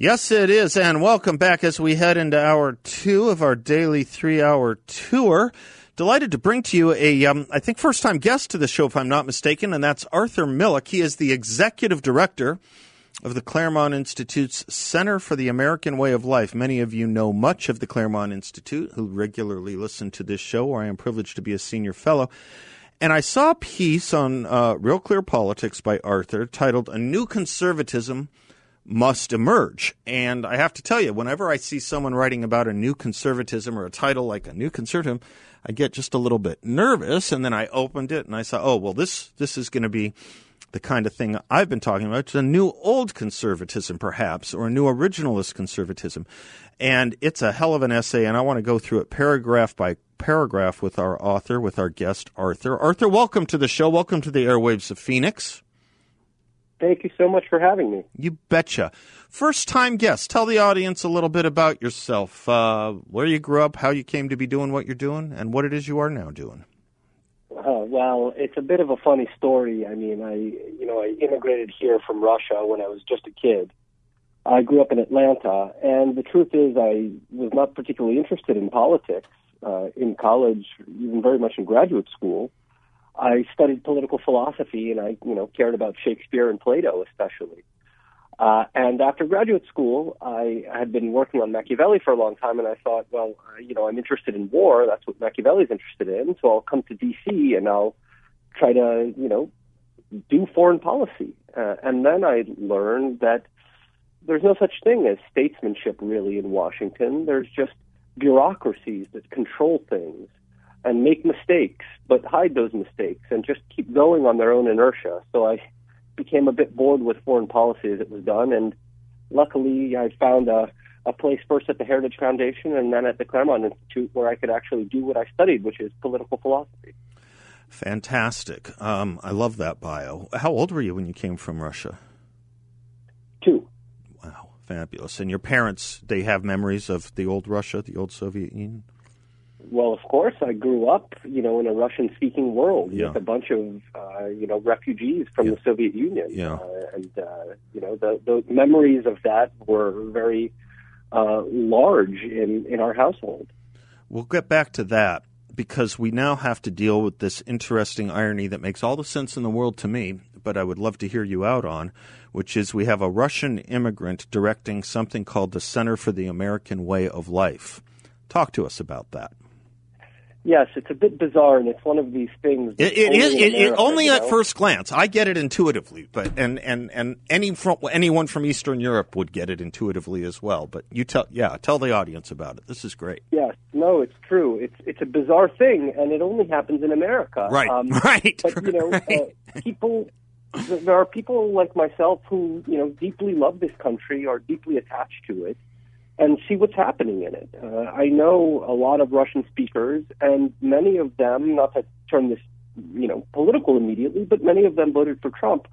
Yes, it is. And welcome back as we head into hour two of our daily three hour tour. Delighted to bring to you a, um, I think, first time guest to the show, if I'm not mistaken, and that's Arthur Milikh. He is the executive director of the Claremont Institute's Center for the American Way of Life. Many of you know much of the Claremont Institute who regularly listen to this show, where I am privileged to be a senior fellow. And I saw a piece on uh, Real Clear Politics by Arthur titled A New Conservatism must emerge. And I have to tell you, whenever I see someone writing about a new conservatism or a title like a new conservatism, I get just a little bit nervous. And then I opened it and I saw, oh, well, this, this is going to be the kind of thing I've been talking about. It's a new old conservatism, perhaps, or a new originalist conservatism. And it's a hell of an essay, and I want to go through it paragraph by paragraph with our author, with our guest, Arthur. Arthur, welcome to the show. Welcome to the airwaves of Phoenix. Thank you so much for having me. You betcha. First time guest. Tell the audience a little bit about yourself, uh, where you grew up, how you came to be doing what you're doing, and what it is you are now doing. Uh, well, it's a bit of a funny story. I mean, I you know I immigrated here from Russia when I was just a kid. I grew up in Atlanta, and the truth is, I was not particularly interested in politics uh, in college, even very much in graduate school. I studied political philosophy, and I, you know, cared about Shakespeare and Plato especially. Uh, and after graduate school, I had been working on Machiavelli for a long time, and I thought, well, uh, you know, I'm interested in war. That's what Machiavelli's interested in. So I'll come to D.C. and I'll try to, you know, do foreign policy. Uh, and then I learned that there's no such thing as statesmanship really in Washington. There's just bureaucracies that control things and make mistakes, but hide those mistakes and just keep going on their own inertia. So I became a bit bored with foreign policy as it was done, and luckily I found a, a place first at the Heritage Foundation and then at the Claremont Institute where I could actually do what I studied, which is political philosophy. Fantastic. Um, I love that bio. How old were you when you came from Russia? Two. Wow, fabulous. And your parents, they have memories of the old Russia, the old Soviet Union? Well, of course, I grew up, you know, in a Russian-speaking world Yeah. with a bunch of, uh, you know, refugees from Yeah. the Soviet Union, Yeah. uh, and uh, you know, the the memories of that were very uh, large in in our household. We'll get back to that because we now have to deal with this interesting irony that makes all the sense in the world to me, but I would love to hear you out on, which is we have a Russian immigrant directing something called the Center for the American Way of Life. Talk to us about that. Yes, it's a bit bizarre, and it's one of these things. It, it only is it, it, only at know? first glance. I get it intuitively, but and and and any from anyone from Eastern Europe would get it intuitively as well. But you tell yeah, tell the audience about it. This is great. Yes, no, it's true. It's it's a bizarre thing, and it only happens in America. Right, Um, right. But you know, right. uh, people. There are people like myself who you know deeply love this country, are deeply attached to it, and see what's happening in it. Uh, I know a lot of Russian speakers, and many of them, not to turn this you know political immediately, but many of them voted for Trump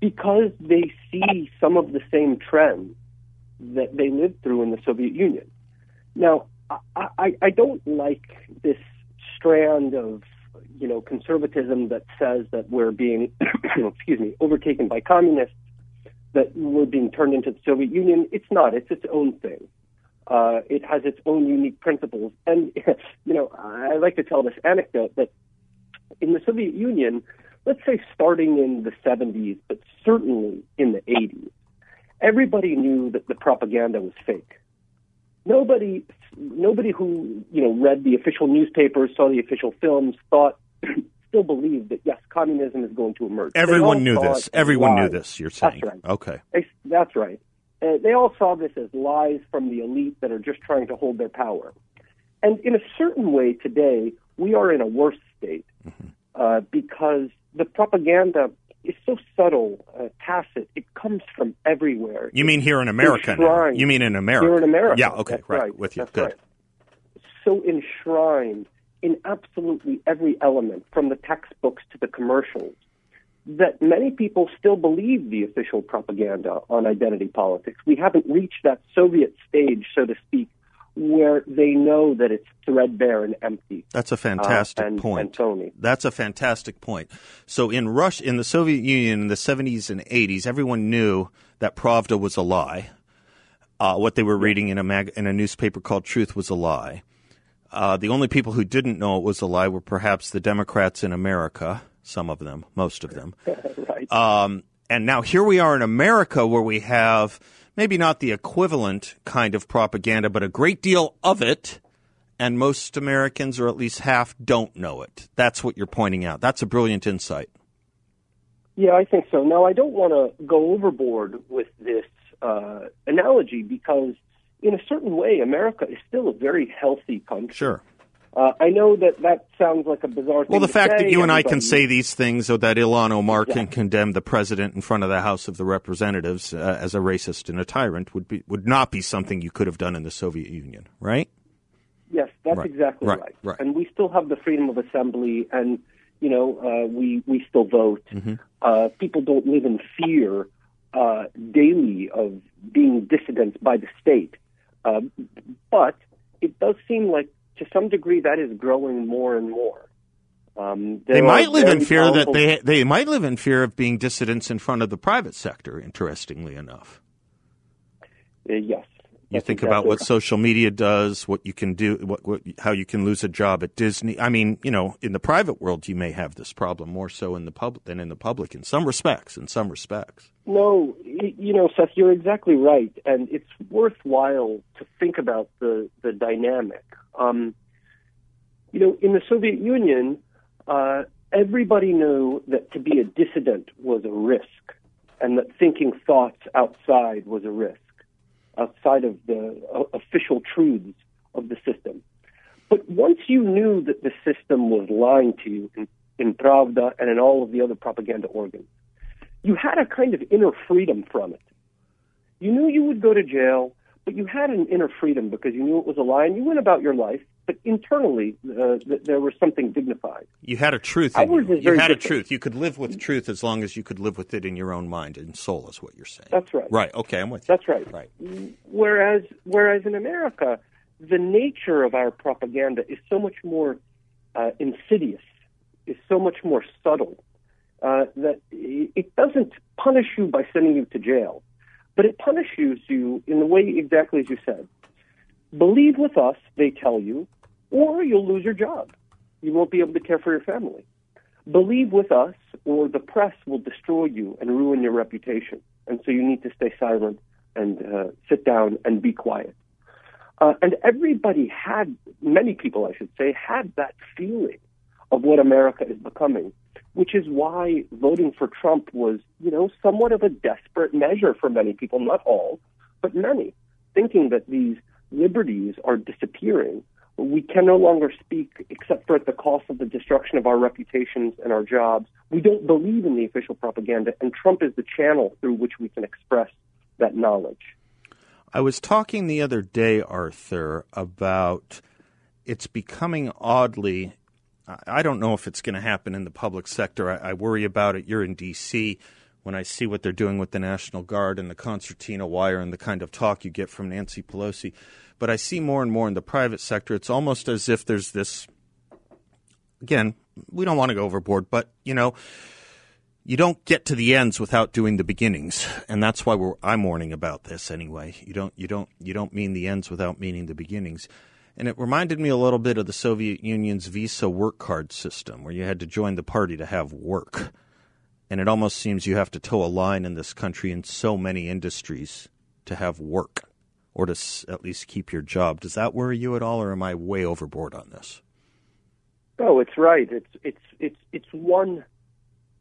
because they see some of the same trends that they lived through in the Soviet Union. Now, I, I, I don't like this strand of you know conservatism that says that we're being excuse me overtaken by communists, that we're being turned into the Soviet Union. It's not. It's its own thing. Uh, it has its own unique principles, and you know I like to tell this anecdote that in the Soviet Union, let's say starting in the 70s, but certainly in the 80s, everybody knew that the propaganda was fake nobody nobody who you know read the official newspapers, saw the official films, thought still believed that yes, communism is going to emerge. Everyone knew this. Everyone knew this. You're saying That's right. okay. They- That's right. Uh, they all saw this as lies from the elite that are just trying to hold their power. And in a certain way, today we are in a worse state uh, because the propaganda is so subtle, uh, tacit. It comes from everywhere. You mean here in America? You mean in America? Here in America. Yeah. Okay. Right. right. With you. That's Good. right. So enshrined in absolutely every element, from the textbooks to the commercials, that many people still believe the official propaganda on identity politics. We haven't reached that Soviet stage, so to speak, where they know that it's threadbare and empty. That's a fantastic uh, and, point. And. That's a fantastic point. So in Russia, in the Soviet Union in the 70s and 80s, everyone knew that Pravda was a lie. Uh, what they were reading in a mag- in a newspaper called Truth was a lie. Uh, the only people who didn't know it was a lie were perhaps the Democrats in America, some of them, most of them. right. Um, and now here we are in America where we have maybe not the equivalent kind of propaganda, but a great deal of it. And most Americans, or at least half, don't know it. That's what you're pointing out. That's a brilliant insight. Yeah, I think so. Now, I don't want to go overboard with this uh, analogy because, in a certain way, America is still a very healthy country. Sure. Uh, I know that that sounds like a bizarre thing. Well, the fact say. that you and I can say these things, or that Ilhan Omar can condemn the president in front of the House of the Representatives uh, as a racist and a tyrant, would be would not be something you could have done in the Soviet Union, right? Yes, that's Right, exactly right, right. right. And we still have the freedom of assembly, and you know, uh, we we still vote. Mm-hmm. Uh, people don't live in fear uh, daily of being dissidents by the state. Uh, but it does seem like, to some degree, that is growing more and more. Um, They might live in fear that they they might live in fear of being dissidents in front of the private sector. Interestingly enough, Uh, yes. You think about what right. social media does, what you can do, what, what how you can lose a job at Disney. I mean, you know, in the private world, you may have this problem more so in the public than in the public in some respects. In some respects, No, you know, Seth, you're exactly right, and it's worthwhile to think about the the dynamic. Um, you know, in the Soviet Union, uh, everybody knew that to be a dissident was a risk, and that thinking thoughts outside was a risk, outside of the uh, official truths of the system. But once you knew that the system was lying to you in, in Pravda and in all of the other propaganda organs, you had a kind of inner freedom from it. You knew you would go to jail, but you had an inner freedom because you knew it was a lie, and you went about your life. But internally, uh, th- there was something dignified. you had a truth. In you. you had a truth. You could live with truth as long as you could live with it in your own mind and soul. Is what you're saying. That's right. Right. Okay. I'm with you. That's right. Right. Whereas, whereas in America, the nature of our propaganda is so much more uh, insidious, is so much more subtle uh, that it doesn't punish you by sending you to jail, but it punishes you in the way exactly as you said. Believe with us, they tell you, or you'll lose your job. You won't be able to care for your family. Believe with us, or the press will destroy you and ruin your reputation. And so you need to stay silent and uh, sit down and be quiet. Uh, and everybody had, many people, I should say, had that feeling of what America is becoming, which is why voting for Trump was, you know, somewhat of a desperate measure for many people, not all, but many, thinking that these liberties are disappearing. We can no longer speak except for at the cost of the destruction of our reputations and our jobs. We don't believe in the official propaganda, and Trump is the channel through which we can express that knowledge. I was talking the other day, Arthur, about it's becoming oddly. I- don't know if it's going to happen in the public sector. I, I worry about it. You're in D.C. When I see what they're doing with the National Guard and the concertina wire and the kind of talk you get from Nancy Pelosi, but I see more and more in the private sector. It's almost as if there's this. Again, we don't want to go overboard, but you know, you don't get to the ends without doing the beginnings, and that's why I'm warning about this anyway. You don't, you don't, you don't mean the ends without meaning the beginnings. And it reminded me a little bit of the Soviet Union's Visa work card system, where you had to join the party to have work. And it almost seems you have to toe a line in this country in so many industries to have work, or to s- at least keep your job. Does that worry you at all, or am I way overboard on this? No, it's right. It's it's it's it's one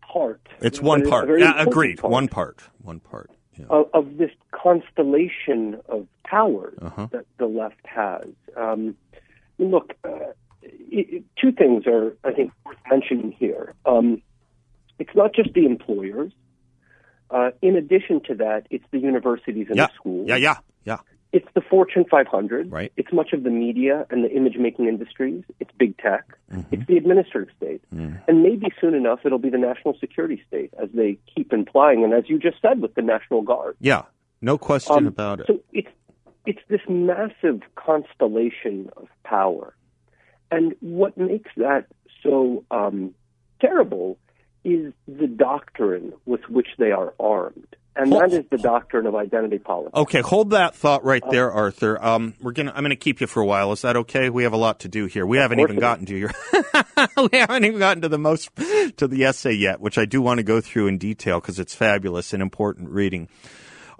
part. It's one a part. Yeah, agreed. part One part. One part. Yeah. Of, of this constellation of powers Uh-huh. that the left has. Um, look, uh, it- two things are I think worth mentioning here. Um, it's not just the employers. Uh, in addition to that, it's the universities and yeah. the schools. Yeah, yeah, yeah. It's the Fortune 500. Right. It's much of the media and the image making industries. It's big tech. Mm-hmm. It's the administrative state. Mm. And maybe soon enough, it'll be the national security state, as they keep implying, and as you just said with the National Guard. Yeah, no question Um, about it. So it's it's this massive constellation of power, and what makes that so um, terrible is the doctrine with which they are armed, and that is the doctrine of identity politics. Okay, hold that thought right Uh, there, Arthur. Um, we're gonna. I'm gonna keep you for a while. Is that okay? We have a lot to do here. We haven't even gotten to your. we haven't even gotten to the most to the essay yet, which I do want to go through in detail because it's fabulous and important reading.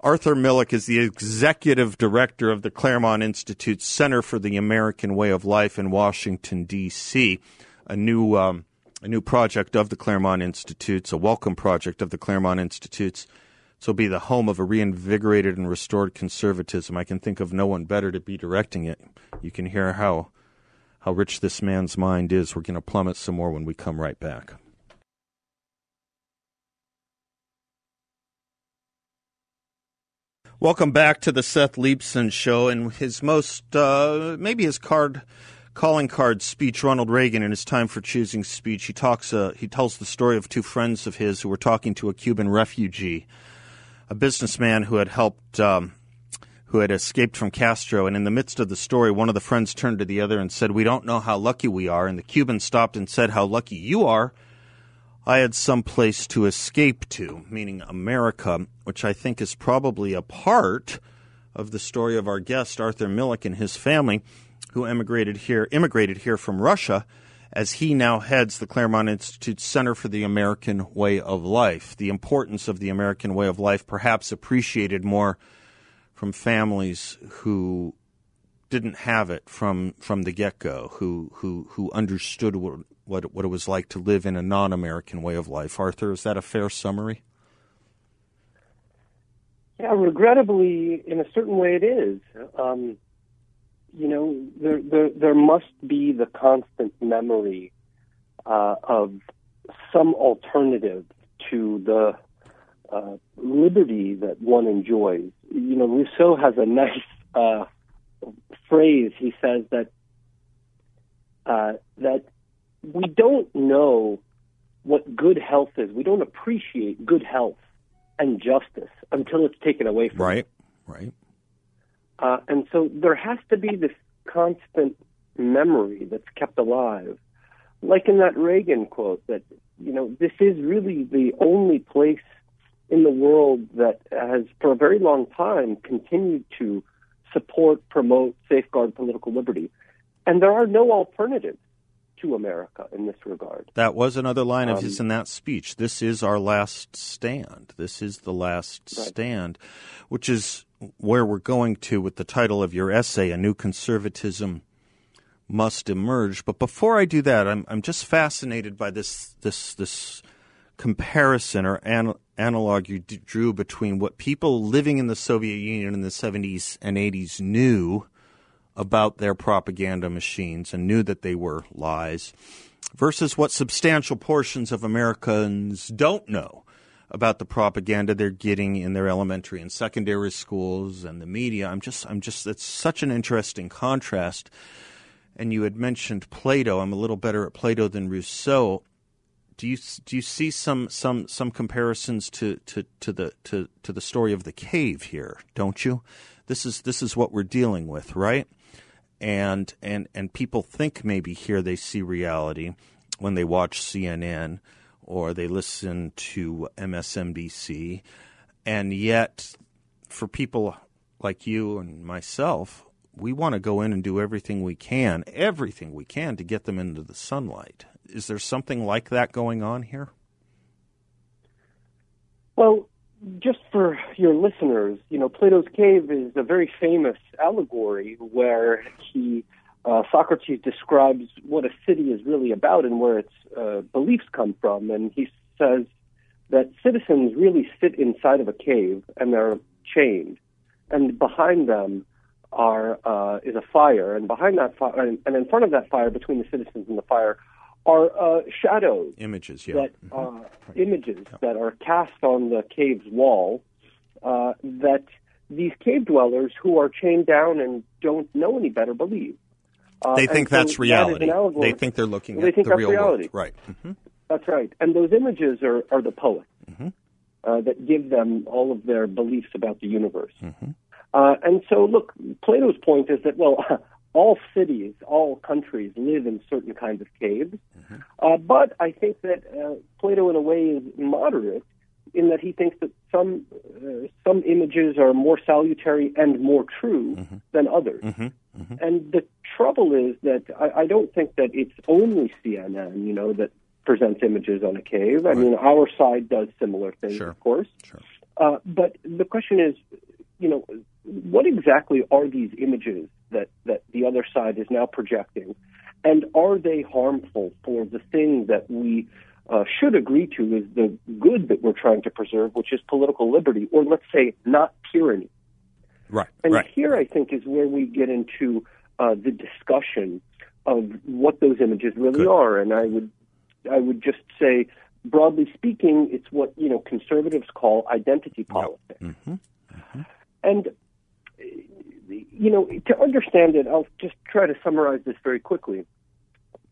Arthur Milikh is the executive director of the Claremont Institute Center for the American Way of Life in Washington D.C. A new um, a new project of the Claremont Institutes, a welcome project of the Claremont Institutes. So be the home of a reinvigorated and restored conservatism. I can think of no one better to be directing it. You can hear how how rich this man's mind is. We're going to plummet some more when we come right back. Welcome back to the Seth Leibsohn Show and his most, uh, maybe his card, calling card speech. Ronald Reagan in his time for choosing speech, he talks, uh, he tells the story of two friends of his who were talking to a Cuban refugee, a businessman who had helped, um, who had escaped from Castro. And in the midst of the story, one of the friends turned to the other and said, "We don't know how lucky we are." And the Cuban stopped and said, "How lucky you are." I had some place to escape to, meaning America, which I think is probably a part of the story of our guest Arthur Milikh and his family, who emigrated here, immigrated here from Russia, as he now heads the Claremont Institute Center for the American Way of Life. The importance of the American way of life, perhaps appreciated more from families who didn't have it from from the get go, who who who understood what what what it was like to live in a non American way of life. Arthur, is that a fair summary? Yeah, regrettably, in a certain way, it is. Um, you know, there, there there must be the constant memory uh, of some alternative to the uh, liberty that one enjoys. You know, Rousseau has a nice uh, phrase. He says that uh, that we don't know what good health is. We don't appreciate good health and justice until it's taken away from us. Right, right. Uh, and so there has to be this constant memory that's kept alive. Like in that Reagan quote, that, you know, this is really the only place in the world that has, for a very long time, continued to support, promote, safeguard political liberty. And there are no alternatives to America in this regard. That was another line of Um, his in that speech. This is our last stand. This is the last Right. stand, which is where we're going to with the title of your essay, A New Conservatism Must Emerge. But before I do that, I'm, I'm just fascinated by this, this, this comparison or an, analog you d- drew between what people living in the Soviet Union in the 70s and 80s knew about their propaganda machines and knew that they were lies versus what substantial portions of Americans don't know about the propaganda they're getting in their elementary and secondary schools and the media. I'm just I'm just it's such an interesting contrast. And you had mentioned Plato. I'm a little better at Plato than Rousseau. Do you do you see some some some comparisons to, to, to the to, to the story of the cave here? Don't you? This is this is what we're dealing with, right? and and and people think maybe here they see reality when they watch CNN or they listen to MSNBC, and yet for people like you and myself, we want to go in and do everything we can, everything we can to get them into the sunlight. Is there something like that going on here? Well, just for your listeners, you know, Plato's Cave is a very famous allegory where he uh, Socrates describes what a city is really about and where its uh, beliefs come from, and he says that citizens really sit inside of a cave and they're chained, and behind them are uh, is a fire, and behind that fire, and, and in front of that fire, between the citizens and the fire, are uh, shadows Images, yeah. that uh, images that are cast on the cave's wall uh, that these cave dwellers who are chained down and don't know any better believe. Uh, they think that's that is reality. allegory. they think they're looking They at think the that's real reality. world. Right. hmm That's right. And those images are, are the poets Mm-hmm. uh, that give them all of their beliefs about the universe. Mm-hmm. Uh, and so, look, Plato's point is that, well, all cities, all countries live in certain kinds of caves. Mm-hmm. Uh, but I think that uh, Plato, in a way, is moderate in that he thinks that some uh, some images are more salutary and more true Mm-hmm. than others. And the trouble is that I, I don't think that it's only CNN, you know, that presents images on a cave. I mean, our side does similar things, Sure. of course. Sure. Uh, but the question is, you know, what exactly are these images that, that the other side is now projecting? And are they harmful for the thing that we uh, should agree to is the good that we're trying to preserve, which is political liberty, or let's say not tyranny? Right. And right. here, I think, is where we get into uh, the discussion of what those images really Good. are. And I would, I would just say, broadly speaking, it's what you know conservatives call identity politics. And uh, you know, to understand it, I'll just try to summarize this very quickly.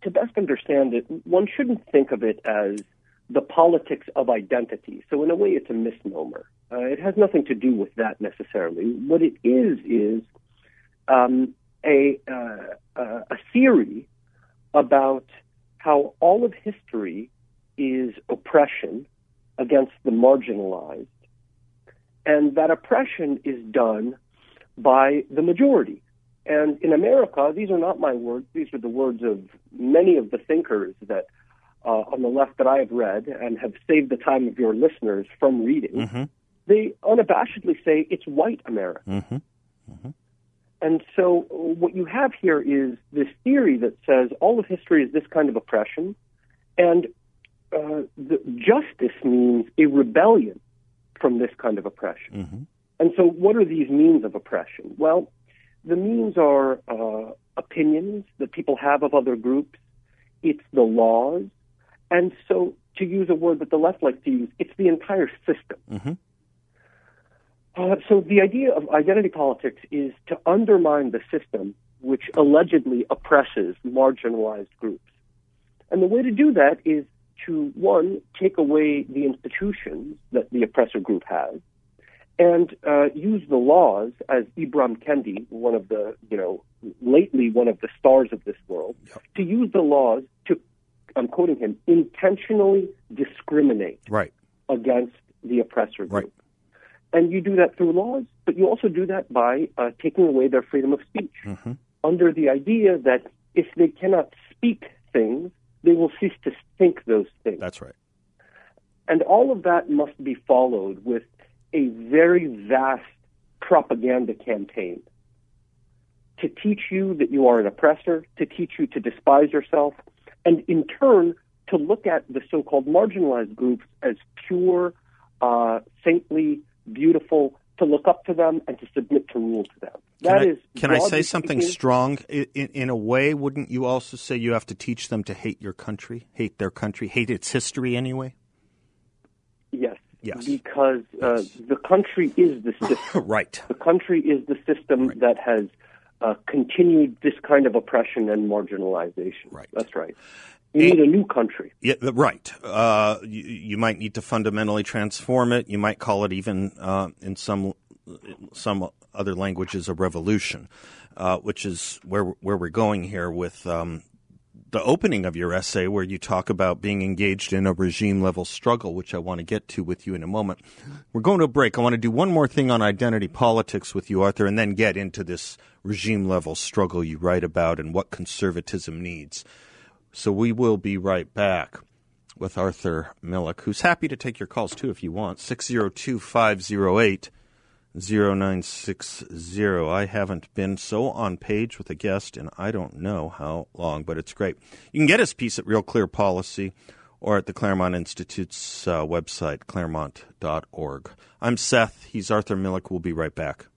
To best understand it, one shouldn't think of it as the politics of identity. So, in a way, it's a misnomer. Uh, it has nothing to do with that necessarily. What it is is um, a uh, uh, a theory about how all of history is oppression against the marginalized, and that oppression is done by the majority. And in America, these are not my words; these are the words of many of the thinkers that uh, on the left that I have read and have saved the time of your listeners from reading. They unabashedly say it's white America. And so, what you have here is this theory that says all of history is this kind of oppression, and uh, the justice means a rebellion from this kind of oppression. And so, what are these means of oppression? Well, the means are uh, opinions that people have of other groups, it's the laws, and so, to use a word that the left likes to use, it's the entire system. Uh, so the idea of identity politics is to undermine the system which allegedly oppresses marginalized groups. And the way to do that is to, one, take away the institutions that the oppressor group has, and uh, use the laws as Ibram Kendi, one of the, you know, lately one of the stars of this world, to use the laws to, I'm quoting him, intentionally discriminate Right. against the oppressor group. Right. And you do that through laws, but you also do that by uh, taking away their freedom of speech under the idea that if they cannot speak things, they will cease to think those things. That's right. And all of that must be followed with a very vast propaganda campaign to teach you that you are an oppressor, to teach you to despise yourself, and in turn, to look at the so called marginalized groups as pure, uh, saintly, beautiful, to look up to them and to submit to rule to them. Can That I, is can I say something speaking- strong? In, in a way, wouldn't you also say you have to teach them to hate your country, hate their country, hate its history anyway? Yes. Yes. Because uh, the country is the system. Right. The country is the system that has uh, continued this kind of oppression and marginalization. Right. That's right. You need a new country. Yeah, right. Uh, you, you might need to fundamentally transform it. You might call it even uh, in some some other languages a revolution, uh, which is where where we're going here with um, the opening of your essay, where you talk about being engaged in a regime level struggle, which I want to get to with you in a moment. We're going to a break. I want to do one more thing on identity politics with you, Arthur, and then get into this regime level struggle you write about and what conservatism needs. So we will be right back with Arthur Milikh, who's happy to take your calls too if you want. 602 508 0960. I haven't been so on page with a guest in I don't know how long, but it's great. You can get his piece at Real Clear Policy or at the Claremont Institute's uh, website, claremont.org. I'm Seth. He's Arthur Milikh. We'll be right back.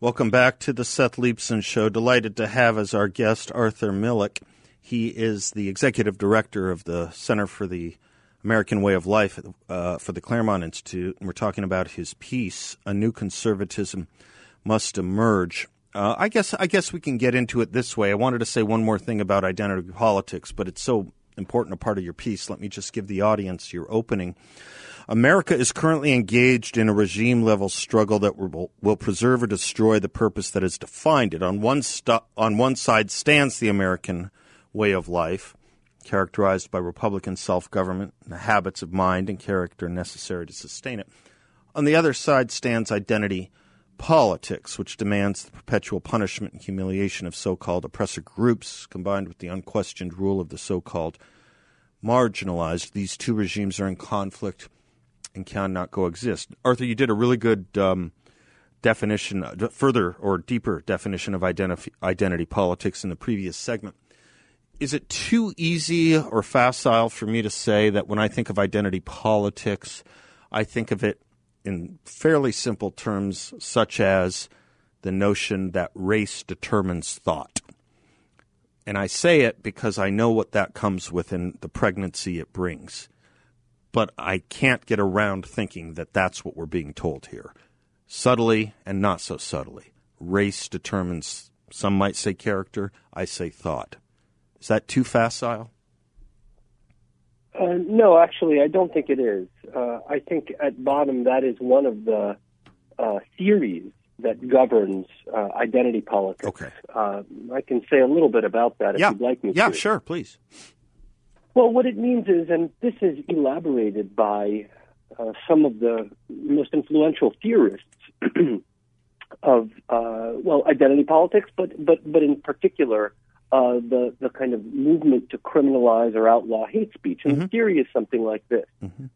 Welcome back to the Seth Leibsohn Show. Delighted to have as our guest Arthur Milikh. He is the executive director of the Center for the American Way of Life uh, for the Claremont Institute. And we're talking about his piece, A New Conservatism Must Emerge. Uh, I guess I guess we can get into it this way. I wanted to say one more thing about identity politics, but it's so important a part of your piece. Let me just give the audience your opening. America is currently engaged in a regime level struggle that will, will preserve or destroy the purpose that has defined it. On one, stu- on one side stands the American way of life, characterized by Republican self government and the habits of mind and character necessary to sustain it. On the other side stands identity politics, which demands the perpetual punishment and humiliation of so called oppressor groups, combined with the unquestioned rule of the so called marginalized. These two regimes are in conflict and cannot coexist. Arthur, you did a really good um, definition, further or deeper definition of identity politics in the previous segment. Is it too easy or facile for me to say that when I think of identity politics, I think of it in fairly simple terms, such as the notion that race determines thought? And I say it because I know what that comes with in the pregnancy it brings but I can't get around thinking that that's what we're being told here. Subtly and not so subtly. Race determines, some might say character, I say thought. Is that too facile? Uh, no, actually, I don't think it is. Uh, I think at bottom that is one of the uh, theories that governs uh, identity politics. Okay. Uh, I can say a little bit about that if yeah. you'd like me yeah, to. Yeah, sure, please. Well, what it means is, and this is elaborated by uh, some of the most influential theorists of uh, well identity politics, but but but in particular uh, the the kind of movement to criminalize or outlaw hate speech. And mm-hmm. the theory is something like this: mm-hmm.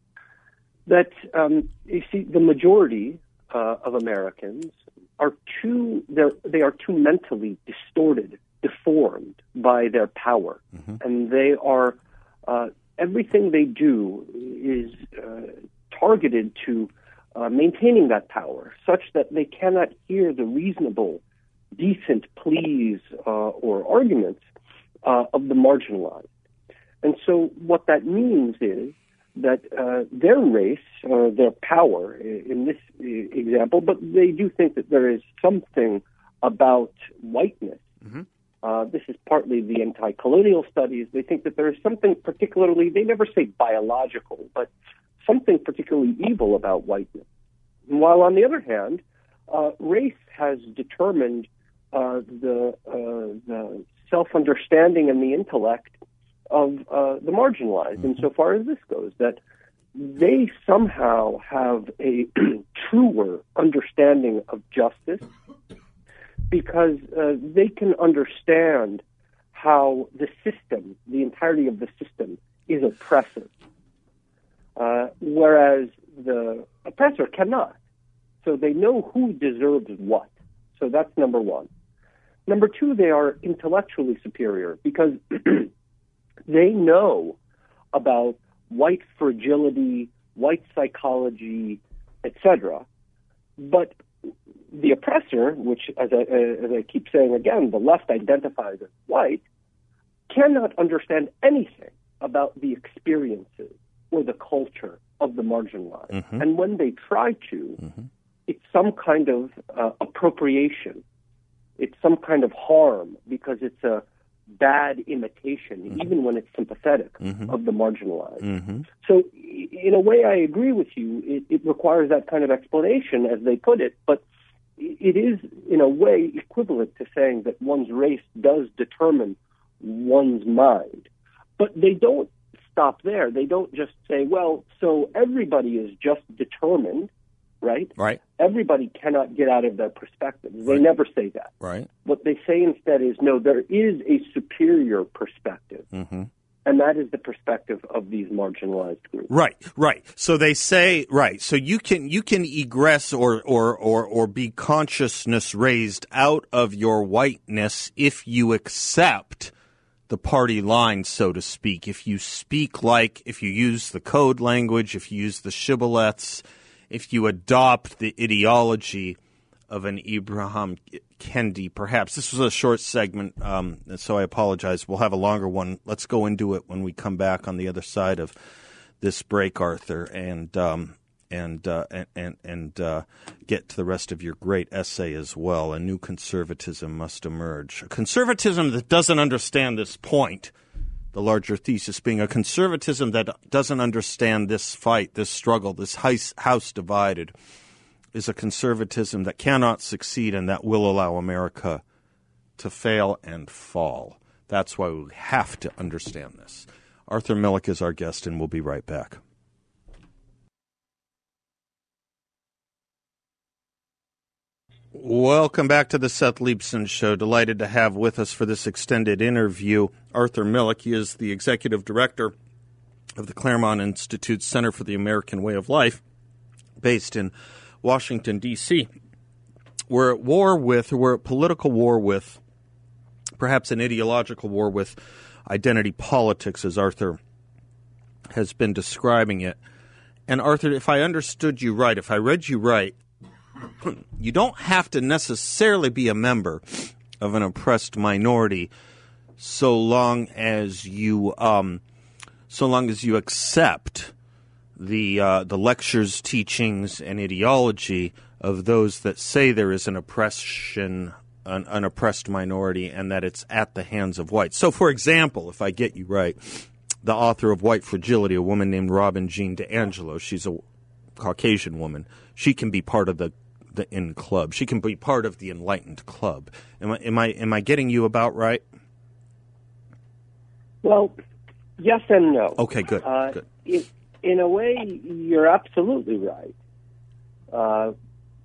that um, you see, the majority uh, of Americans are too they are too mentally distorted, deformed by their power, mm-hmm. and they are uh, everything they do is uh, targeted to uh, maintaining that power, such that they cannot hear the reasonable, decent pleas uh, or arguments uh, of the marginalized. And so, what that means is that uh, their race, or their power, in this example, but they do think that there is something about whiteness mm-hmm. Uh, this is partly the anti colonial studies. They think that there is something particularly, they never say biological, but something particularly evil about whiteness. While on the other hand, uh, race has determined uh, the, uh, the self understanding and the intellect of uh, the marginalized, mm-hmm. insofar as this goes, that they somehow have a truer understanding of justice because uh, they can understand how the system, the entirety of the system, is oppressive, uh, whereas the oppressor cannot. So they know who deserves what. So that's number one. Number two, they are intellectually superior because they know about white fragility, white psychology, etc. But the oppressor, which, as I, as I keep saying again, the left identifies as white, cannot understand anything about the experiences or the culture of the marginalized. Mm-hmm. And when they try to, mm-hmm. it's some kind of uh, appropriation. It's some kind of harm because it's a bad imitation, mm-hmm. even when it's sympathetic, mm-hmm. of the marginalized. Mm-hmm. So, in a way, I agree with you. It, it requires that kind of explanation, as they put it, but it is, in a way, equivalent to saying that one's race does determine one's mind. But they don't stop there. They don't just say, well, so everybody is just determined, right? Right. Everybody cannot get out of their perspective. They Right. never say that. Right. What they say instead is, no, there is a superior perspective. Mm-hmm. And that is the perspective of these marginalized groups. Right, right. So they say right. So you can you can egress or or or or be consciousness raised out of your whiteness if you accept the party line, so to speak. If you speak like, if you use the code language, if you use the shibboleths, if you adopt the ideology of an Ibram Kendi, perhaps. This was a short segment, um, so I apologize. We'll have a longer one. Let's go into it when we come back on the other side of this break, Arthur, and um, and uh, and and uh, get to the rest of your great essay as well. A new conservatism must emerge. A conservatism that doesn't understand this point. The larger thesis being a conservatism that doesn't understand this fight, this struggle, this house divided is a conservatism that cannot succeed and that will allow America to fail and fall. That's why we have to understand this. Arthur Milikh is our guest, and we'll be right back. Welcome back to the Seth Leibsohn Show. Delighted to have with us for this extended interview Arthur Milikh. He is the executive director of the Claremont Institute Center for the American Way of Life, based in Washington, D.C. We're at war with, we're at political war with, perhaps an ideological war with identity politics, as Arthur has been describing it. And Arthur, if I understood you right, if I read you right, you don't have to necessarily be a member of an oppressed minority so long as you um, so long as you accept the uh, the lectures, teachings, and ideology of those that say there is an oppression, an, an oppressed minority, and that it's at the hands of whites. So, for example, if I get you right, the author of White Fragility, a woman named Robin Jean DiAngelo, she's a Caucasian woman. She can be part of the the in club. She can be part of the enlightened club. Am I am I am I getting you about right? Well, yes and no. Okay, good. Uh, good in a way, you're absolutely right. Uh,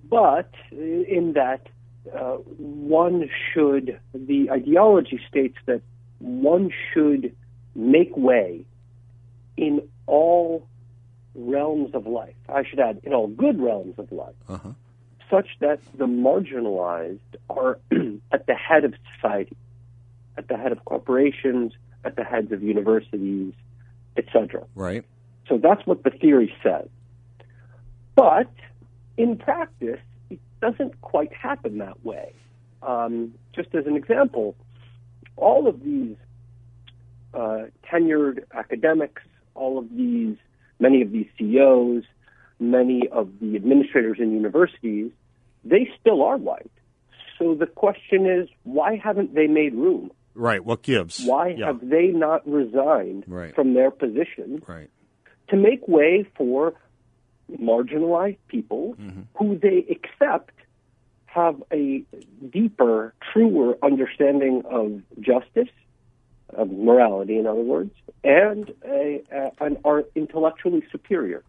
but in that uh, one should, the ideology states that one should make way in all realms of life. I should add, in all good realms of life, uh-huh. Such that the marginalized are at the head of society, at the head of corporations, at the heads of universities, etc. Right. So that's what the theory says. But in practice, it doesn't quite happen that way. Um, just as an example, all of these uh, tenured academics, all of these, many of these CEOs, many of the administrators in universities, they still are white. So the question is, why haven't they made room? Right. What gives? Why yeah. have they not resigned right. from their position? Right to make way for marginalized people mm-hmm. who they accept have a deeper, truer understanding of justice, of morality, in other words, and a, a, and are intellectually superior,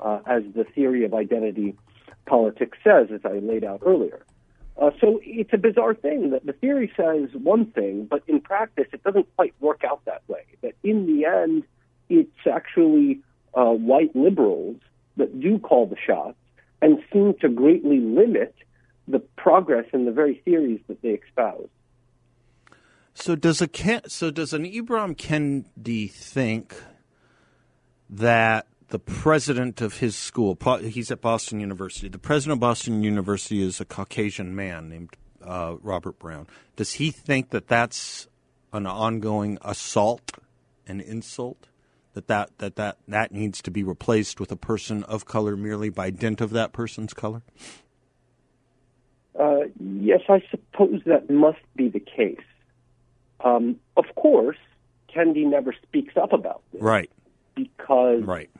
uh, as the theory of identity politics says, as I laid out earlier. Uh, so it's a bizarre thing that the theory says one thing, but in practice it doesn't quite work out that way. That in the end, it's actually uh, white liberals that do call the shots and seem to greatly limit the progress in the very theories that they espouse. So does a so does an Ibram Kendi think that the president of his school, he's at Boston University. The president of Boston University is a Caucasian man named uh, Robert Brown. Does he think that that's an ongoing assault, an insult? that that, that, that that needs to be replaced with a person of color merely by dint of that person's color? Uh, yes, I suppose that must be the case. Um, of course, Kendi never speaks up about this. Right. Because right.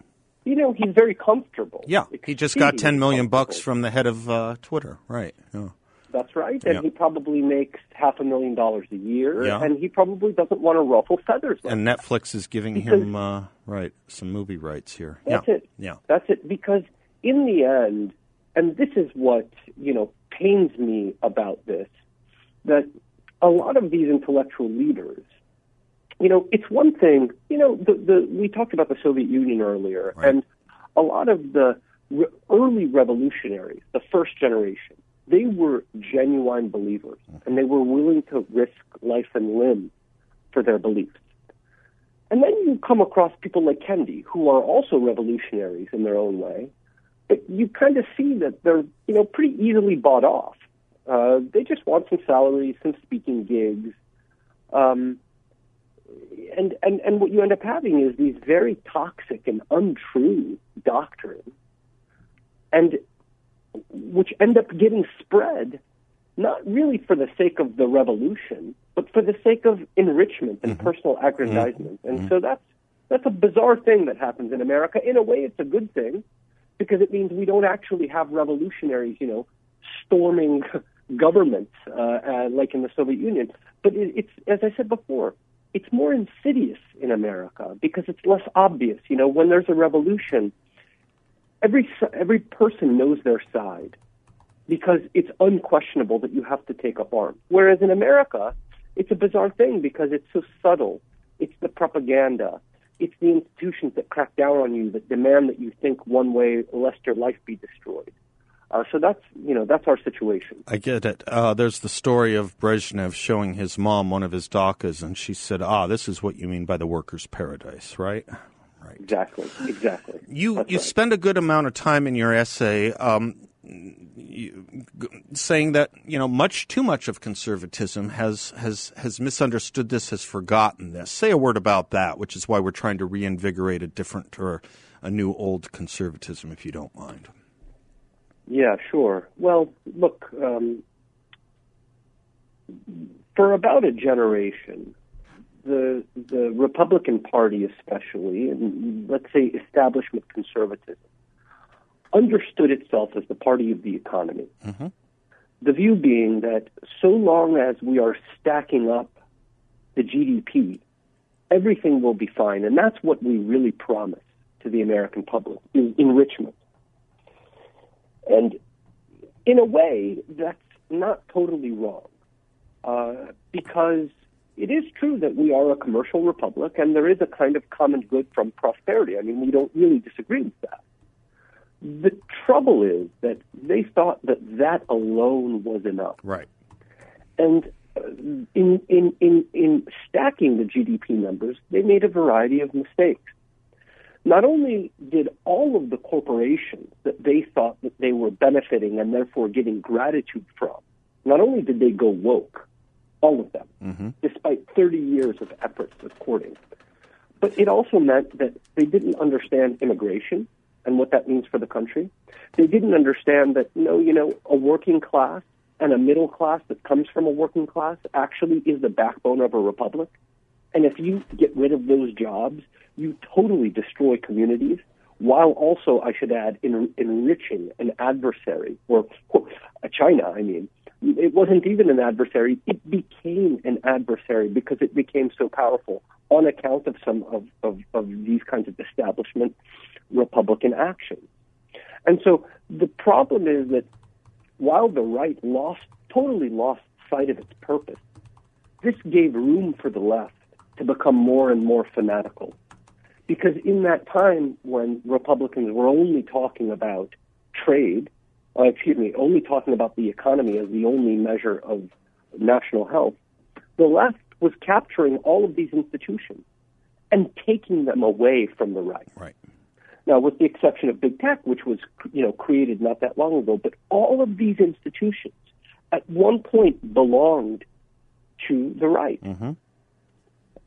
You know, he's very comfortable. Yeah, he just got ten million bucks from the head of uh, Twitter. Right. Yeah. That's right. And yeah. he probably makes half a million dollars a year. Yeah. And he probably doesn't want to ruffle feathers. Like and Netflix is giving because him uh, right some movie rights here. That's yeah. it. Yeah. That's it. Because in the end, and this is what you know pains me about this, that a lot of these intellectual leaders, you know, it's one thing. You know, the, the we talked about the Soviet Union earlier, right. and a lot of the re- early revolutionaries, the first generation they were genuine believers and they were willing to risk life and limb for their beliefs. And then you come across people like Kendi, who are also revolutionaries in their own way, but you kind of see that they're you know pretty easily bought off. Uh, they just want some salaries, some speaking gigs, um, and and and what you end up having is these very toxic and untrue doctrines, and which end up getting spread not really for the sake of the revolution, but for the sake of enrichment and mm-hmm. personal aggrandizement. Mm-hmm. And so that's that's a bizarre thing that happens in America. In a way, it's a good thing because it means we don't actually have revolutionaries, you know, storming governments uh, uh, like in the Soviet Union. But it, it's, as I said before, it's more insidious in America because it's less obvious. You know, when there's a revolution, every every person knows their side because it's unquestionable that you have to take up arms. Whereas in America, it's a bizarre thing because it's so subtle. It's the propaganda. It's the institutions that crack down on you that demand that you think one way lest your life be destroyed. Uh, so that's you know that's our situation. I get it. Uh, there's the story of Brezhnev showing his mom one of his dachas, and she said, "Ah, this is what you mean by the workers' paradise, right?" Right. Exactly. Exactly. You that's you right. spend a good amount of time in your essay um, saying that you know much too much of conservatism has has has misunderstood this, has forgotten this. Say a word about that, which is why we're trying to reinvigorate a different or a new old conservatism, if you don't mind. Yeah, sure. Well, look, um, for about a generation, the the Republican Party, especially, and let's say establishment conservatism, understood itself as the party of the economy. Mm-hmm. The view being that so long as we are stacking up the GDP, everything will be fine. And that's what we really promise to the American public is enrichment. And in a way, that's not totally wrong. Uh, because it is true that we are a commercial republic and there is a kind of common good from prosperity. I mean, we don't really disagree with that. The trouble is that they thought that that alone was enough. Right. And uh, in, in, in, in stacking the GDP numbers, they made a variety of mistakes. Not only did all of the corporations that they thought that they were benefiting and therefore getting gratitude from, not only did they go woke, all of them, mm-hmm. despite 30 years of efforts of courting, but it also meant that they didn't understand immigration and what that means for the country. They didn't understand that, no, you know, a working class and a middle class that comes from a working class actually is the backbone of a republic. And if you get rid of those jobs, you totally destroy communities while also, I should add, en- enriching an adversary, or China, I mean. It wasn't even an adversary, it became an adversary because it became so powerful on account of some of, of, of these kinds of establishment Republican actions. And so the problem is that while the right lost, totally lost sight of its purpose, this gave room for the left to become more and more fanatical. Because in that time when Republicans were only talking about trade, uh, excuse me, only talking about the economy as the only measure of national health, the left was capturing all of these institutions and taking them away from the right. Right. Now, with the exception of big tech, which was you know created not that long ago, but all of these institutions at one point belonged to the right, mm-hmm.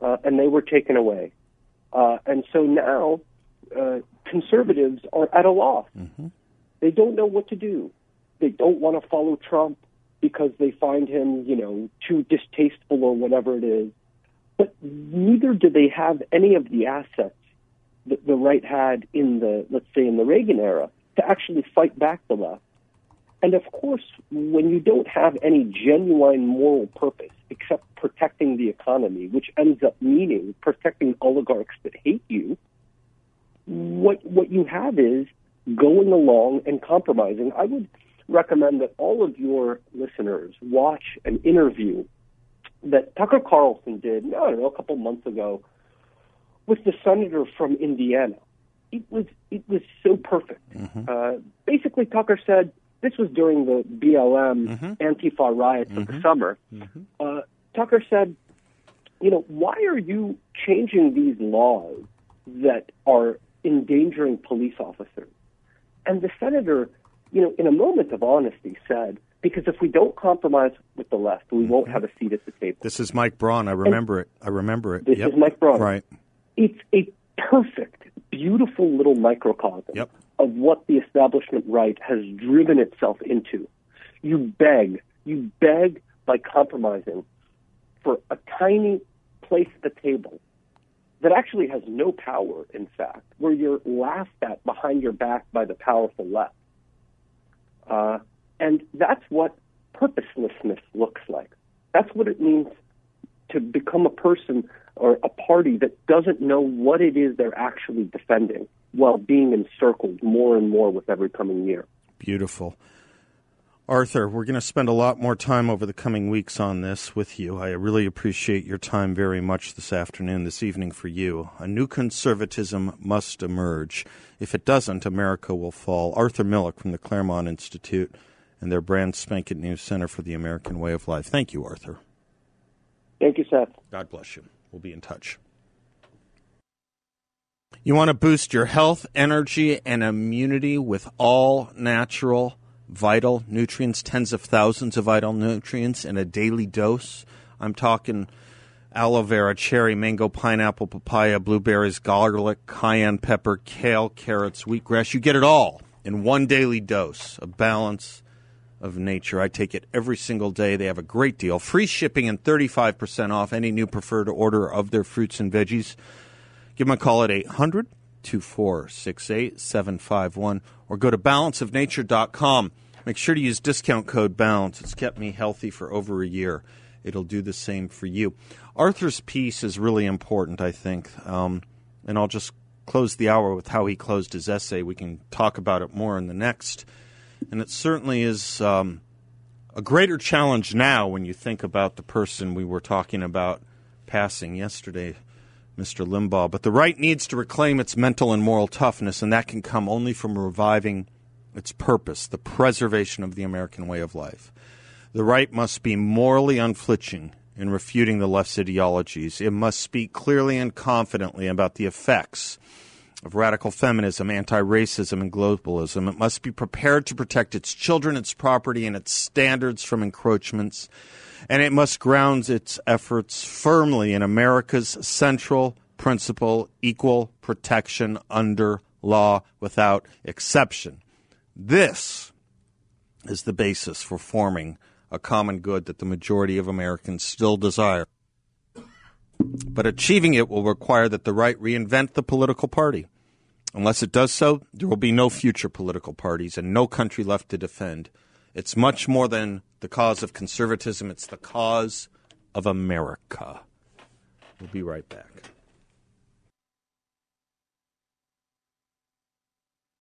Uh, and they were taken away. Uh, and so now uh, conservatives are at a loss. Mm-hmm. They don't know what to do. They don't want to follow Trump because they find him, you know, too distasteful or whatever it is. But neither do they have any of the assets that the right had in the, let's say, in the Reagan era to actually fight back the left. And of course, when you don't have any genuine moral purpose except protecting the economy, which ends up meaning protecting oligarchs that hate you, what what you have is going along and compromising. I would recommend that all of your listeners watch an interview that Tucker Carlson did, I don't know, a couple months ago with the senator from Indiana. It was it was so perfect. Mm-hmm. Uh, basically, Tucker said this was during the BLM mm-hmm. Antifa riots mm-hmm. of the mm-hmm. summer. Mm-hmm. Uh, Tucker said, "You know, why are you changing these laws that are endangering police officers? And the senator, you know, in a moment of honesty said, because if we don't compromise with the left, we won't have a seat at the table. This is Mike Braun. I remember and it. I remember it. This yep. is Mike Braun. Right. It's a perfect, beautiful little microcosm yep. Of what the establishment right has driven itself into. You beg, you beg by compromising for a tiny place at the table that actually has no power, in fact, where you're laughed at behind your back by the powerful left. Uh, and that's what purposelessness looks like. That's what it means to become a person or a party that doesn't know what it is they're actually defending while being encircled more and more with every coming year. Beautiful. Arthur, we're going to spend a lot more time over the coming weeks on this with you. I really appreciate your time very much this afternoon, this evening for you. A new conservatism must emerge. If it doesn't, America will fall. Arthur Milikh from the Claremont Institute and their brand spanking new Center for the American Way of Life. Thank you, Arthur. Thank you, Seth. God bless you. We'll be in touch. You want to boost your health, energy, and immunity with all natural vital nutrients, tens of thousands of vital nutrients in a daily dose. I'm talking aloe vera, cherry, mango, pineapple, papaya, blueberries, garlic, cayenne pepper, kale, carrots, wheatgrass. You get it all in one daily dose, a balance of nature. I take it every single day. They have a great deal. Free shipping and 35% off any new preferred order of their fruits and veggies. Give them a call at 800 2468 751 or go to balanceofnature.com. Make sure to use discount code BALANCE. It's kept me healthy for over a year. It'll do the same for you. Arthur's piece is really important, I think. Um, and I'll just close the hour with how he closed his essay. We can talk about it more in the next. And it certainly is um, a greater challenge now when you think about the person we were talking about passing yesterday, Mr. Limbaugh. But the right needs to reclaim its mental and moral toughness, and that can come only from reviving its purpose, the preservation of the American way of life. The right must be morally unflinching in refuting the left's ideologies. It must speak clearly and confidently about the effects of radical feminism, anti racism, and globalism. It must be prepared to protect its children, its property, and its standards from encroachments. And it must ground its efforts firmly in America's central principle equal protection under law without exception. This is the basis for forming a common good that the majority of Americans still desire. But achieving it will require that the right reinvent the political party. Unless it does so, there will be no future political parties and no country left to defend. It's much more than the cause of conservatism, it's the cause of America. We'll be right back.